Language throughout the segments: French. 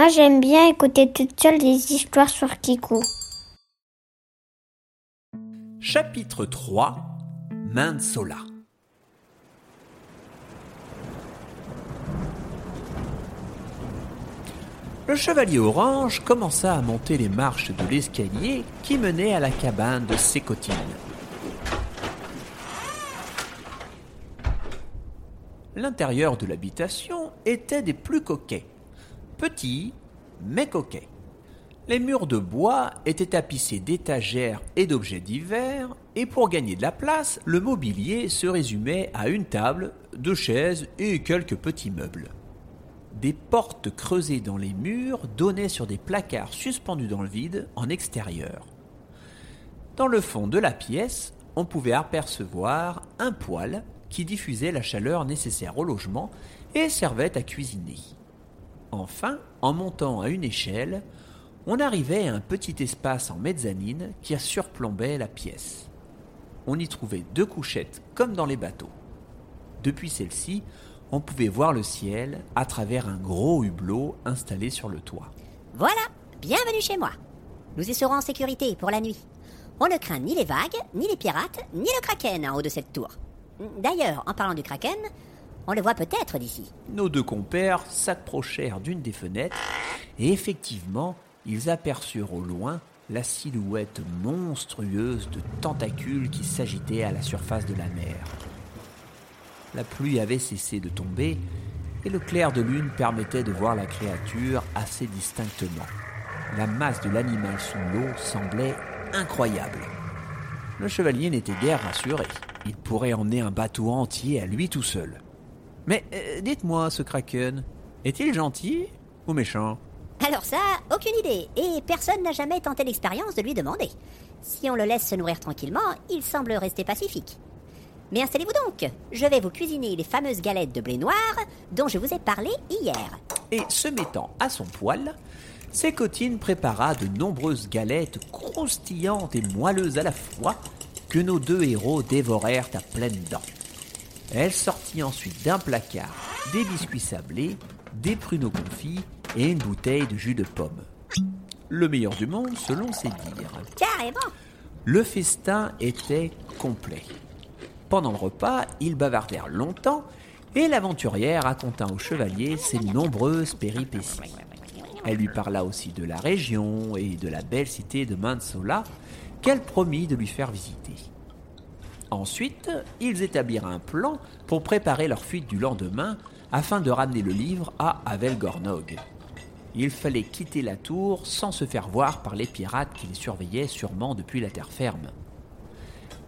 Moi, j'aime bien écouter toute seule des histoires sur Kiku. Chapitre 3 Mansola Le chevalier orange commença à monter les marches de l'escalier qui menait à la cabane de Sécotine. L'intérieur de l'habitation était des plus coquets. Petits, mais coquets. Les murs de bois étaient tapissés d'étagères et d'objets divers, et pour gagner de la place, le mobilier se résumait à une table, deux chaises et quelques petits meubles. Des portes creusées dans les murs donnaient sur des placards suspendus dans le vide en extérieur. Dans le fond de la pièce, on pouvait apercevoir un poêle qui diffusait la chaleur nécessaire au logement et servait à cuisiner. Enfin, en montant à une échelle, on arrivait à un petit espace en mezzanine qui surplombait la pièce. On y trouvait deux couchettes comme dans les bateaux. Depuis celle-ci, on pouvait voir le ciel à travers un gros hublot installé sur le toit. Voilà, bienvenue chez moi. Nous y serons en sécurité pour la nuit. On ne craint ni les vagues, ni les pirates, ni le kraken en haut de cette tour. D'ailleurs, en parlant du kraken, on le voit peut-être d'ici. Nos deux compères s'approchèrent d'une des fenêtres et effectivement, ils aperçurent au loin la silhouette monstrueuse de tentacules qui s'agitait à la surface de la mer. La pluie avait cessé de tomber et le clair de lune permettait de voir la créature assez distinctement. La masse de l'animal sous l'eau semblait incroyable. Le chevalier n'était guère rassuré. Il pourrait emmener un bateau entier à lui tout seul. Mais euh, dites-moi, ce kraken, est-il gentil ou méchant? Alors ça, aucune idée, et personne n'a jamais tenté l'expérience de lui demander. Si on le laisse se nourrir tranquillement, il semble rester pacifique. Mais installez-vous donc, je vais vous cuisiner les fameuses galettes de blé noir dont je vous ai parlé hier. Et se mettant à son poêle, Sécotine prépara de nombreuses galettes croustillantes et moelleuses à la fois que nos deux héros dévorèrent à pleines dents. Elle sortit ensuite d'un placard des biscuits sablés, des pruneaux confits et une bouteille de jus de pomme. Le meilleur du monde selon ses dires. Carrément Le festin était complet. Pendant le repas, ils bavardèrent longtemps et l'aventurière raconta au chevalier ses nombreuses péripéties. Elle lui parla aussi de la région et de la belle cité de Mansola qu'elle promit de lui faire visiter. Ensuite, ils établirent un plan pour préparer leur fuite du lendemain afin de ramener le livre à Avelgornog. Il fallait quitter la tour sans se faire voir par les pirates qui les surveillaient sûrement depuis la terre ferme.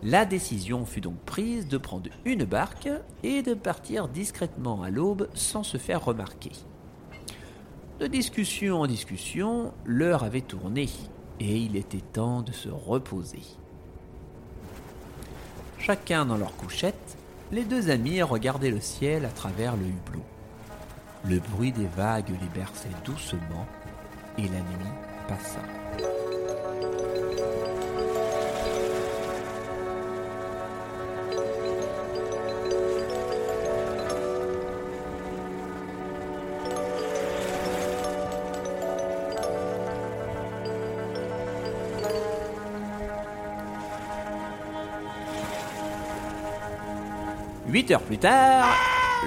La décision fut donc prise de prendre une barque et de partir discrètement à l'aube sans se faire remarquer. De discussion en discussion, l'heure avait tourné et il était temps de se reposer. Chacun dans leur couchette, les deux amis regardaient le ciel à travers le hublot. Le bruit des vagues les berçait doucement et la nuit passa. Huit heures plus tard,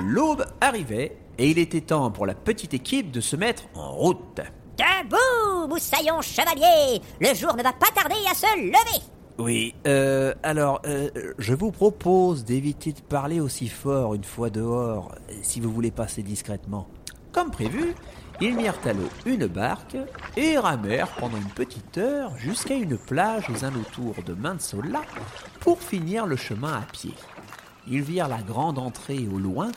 l'aube arrivait et il était temps pour la petite équipe de se mettre en route. Debout, moussaillon chevalier Le jour ne va pas tarder à se lever Oui, euh, alors, euh, je vous propose d'éviter de parler aussi fort une fois dehors, si vous voulez passer discrètement. Comme prévu, ils mirent à l'eau une barque et ramèrent pendant une petite heure jusqu'à une plage aux alentours de Mansola pour finir le chemin à pied. Ils virent la grande entrée au loin,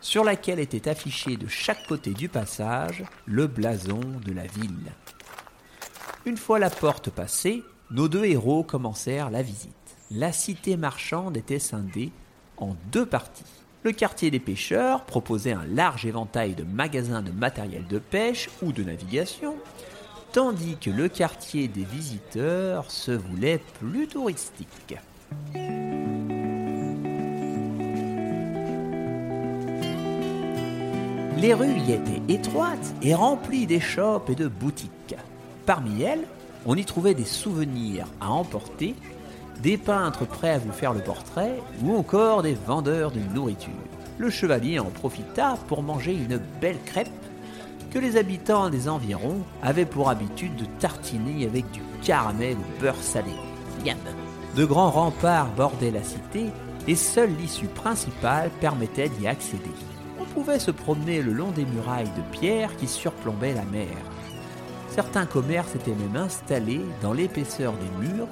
sur laquelle était affiché de chaque côté du passage le blason de la ville. Une fois la porte passée, nos deux héros commencèrent la visite. La cité marchande était scindée en deux parties. Le quartier des pêcheurs proposait un large éventail de magasins de matériel de pêche ou de navigation, tandis que le quartier des visiteurs se voulait plus touristique. Les rues y étaient étroites et remplies d'échoppes et de boutiques. Parmi elles, on y trouvait des souvenirs à emporter, des peintres prêts à vous faire le portrait ou encore des vendeurs de nourriture. Le chevalier en profita pour manger une belle crêpe que les habitants des environs avaient pour habitude de tartiner avec du caramel ou beurre salé. De grands remparts bordaient la cité et seule l'issue principale permettait d'y accéder. Pouvait se promener le long des murailles de pierre qui surplombaient la mer. Certains commerces étaient même installés dans l'épaisseur des murs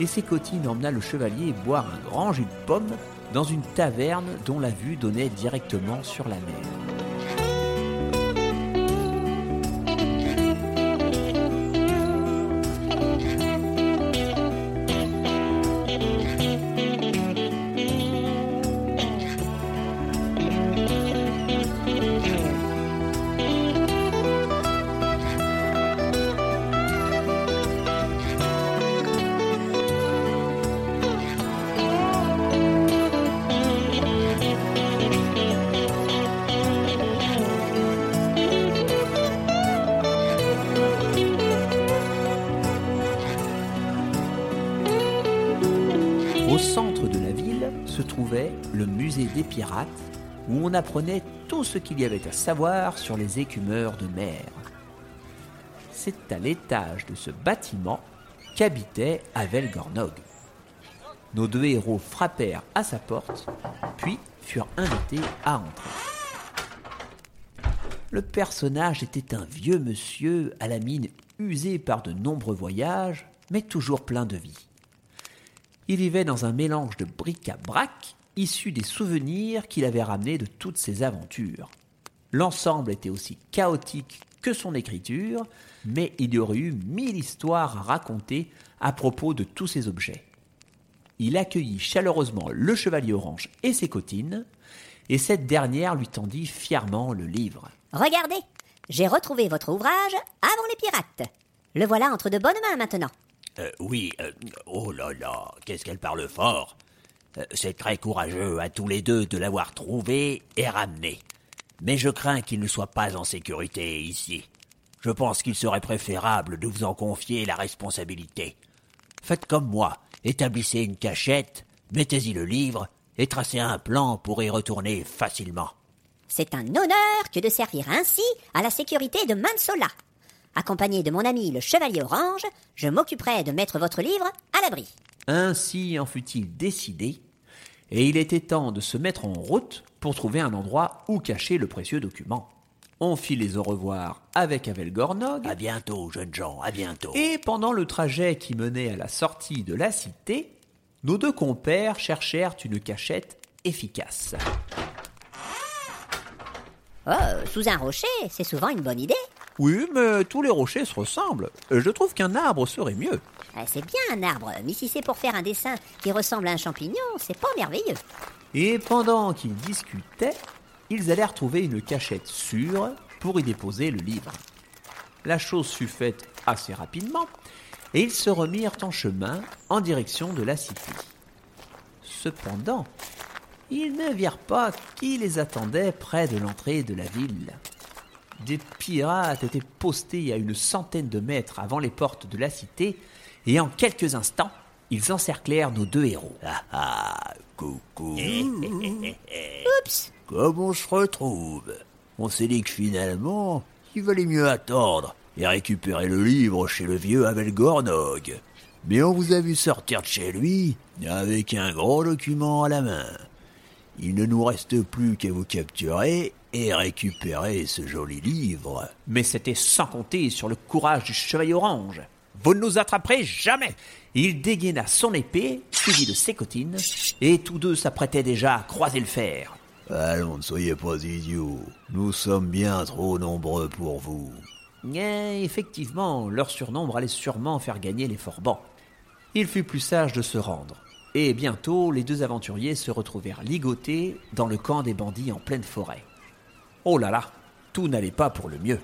et Sécotine emmena le chevalier boire un grand jus de pomme dans une taverne dont la vue donnait directement sur la mer. Trouvait le musée des pirates, où on apprenait tout ce qu'il y avait à savoir sur les écumeurs de mer. C'est à l'étage de ce bâtiment qu'habitait Avel Gornog. Nos deux héros frappèrent à sa porte, puis furent invités à entrer. Le personnage était un vieux monsieur à la mine usée par de nombreux voyages, mais toujours plein de vie. Il vivait dans un mélange de bric-à-brac issu des souvenirs qu'il avait ramenés de toutes ses aventures. L'ensemble était aussi chaotique que son écriture, mais il y aurait eu mille histoires à raconter à propos de tous ces objets. Il accueillit chaleureusement le chevalier orange et ses cotines, et cette dernière lui tendit fièrement le livre. Regardez, j'ai retrouvé votre ouvrage avant les pirates. Le voilà entre de bonnes mains maintenant. Euh, oui, euh, oh là là, qu'est-ce qu'elle parle fort. Euh, C'est très courageux à tous les deux de l'avoir trouvé et ramené. Mais je crains qu'il ne soit pas en sécurité ici. Je pense qu'il serait préférable de vous en confier la responsabilité. Faites comme moi, établissez une cachette, mettez-y le livre et tracez un plan pour y retourner facilement. C'est un honneur que de servir ainsi à la sécurité de Mansola. Accompagné de mon ami le chevalier orange, je m'occuperai de mettre votre livre à l'abri. Ainsi en fut-il décidé, et il était temps de se mettre en route pour trouver un endroit où cacher le précieux document. On fit les au revoir avec Avelgornog, À bientôt, jeunes gens, à bientôt. et pendant le trajet qui menait à la sortie de la cité, nos deux compères cherchèrent une cachette efficace. Oh, sous un rocher, c'est souvent une bonne idée. Oui, mais tous les rochers se ressemblent. Je trouve qu'un arbre serait mieux. Euh, C'est bien un arbre, mais si c'est pour faire un dessin qui ressemble à un champignon, c'est pas merveilleux. Et pendant qu'ils discutaient, ils allèrent trouver une cachette sûre pour y déposer le livre. La chose fut faite assez rapidement, et ils se remirent en chemin en direction de la cité. Cependant, ils ne virent pas qui les attendait près de l'entrée de la ville. Des pirates étaient postés à une centaine de mètres avant les portes de la cité, et en quelques instants, ils encerclèrent nos deux héros. Ah ah, coucou. Oups Comme on se retrouve? On s'est dit que finalement, il valait mieux attendre et récupérer le livre chez le vieux Abel Gornog. Mais on vous a vu sortir de chez lui avec un gros document à la main. Il ne nous reste plus qu'à vous capturer et récupérer ce joli livre. Mais c'était sans compter sur le courage du chevalier orange. Vous ne nous attraperez jamais Il dégaina son épée, suivi de ses cotines, et tous deux s'apprêtaient déjà à croiser le fer. Allons, ne soyez pas idiots. Nous sommes bien trop nombreux pour vous. Mais effectivement, leur surnombre allait sûrement faire gagner les Forbans. Il fut plus sage de se rendre. Et bientôt, les deux aventuriers se retrouvèrent ligotés dans le camp des bandits en pleine forêt. Oh là là, tout n'allait pas pour le mieux.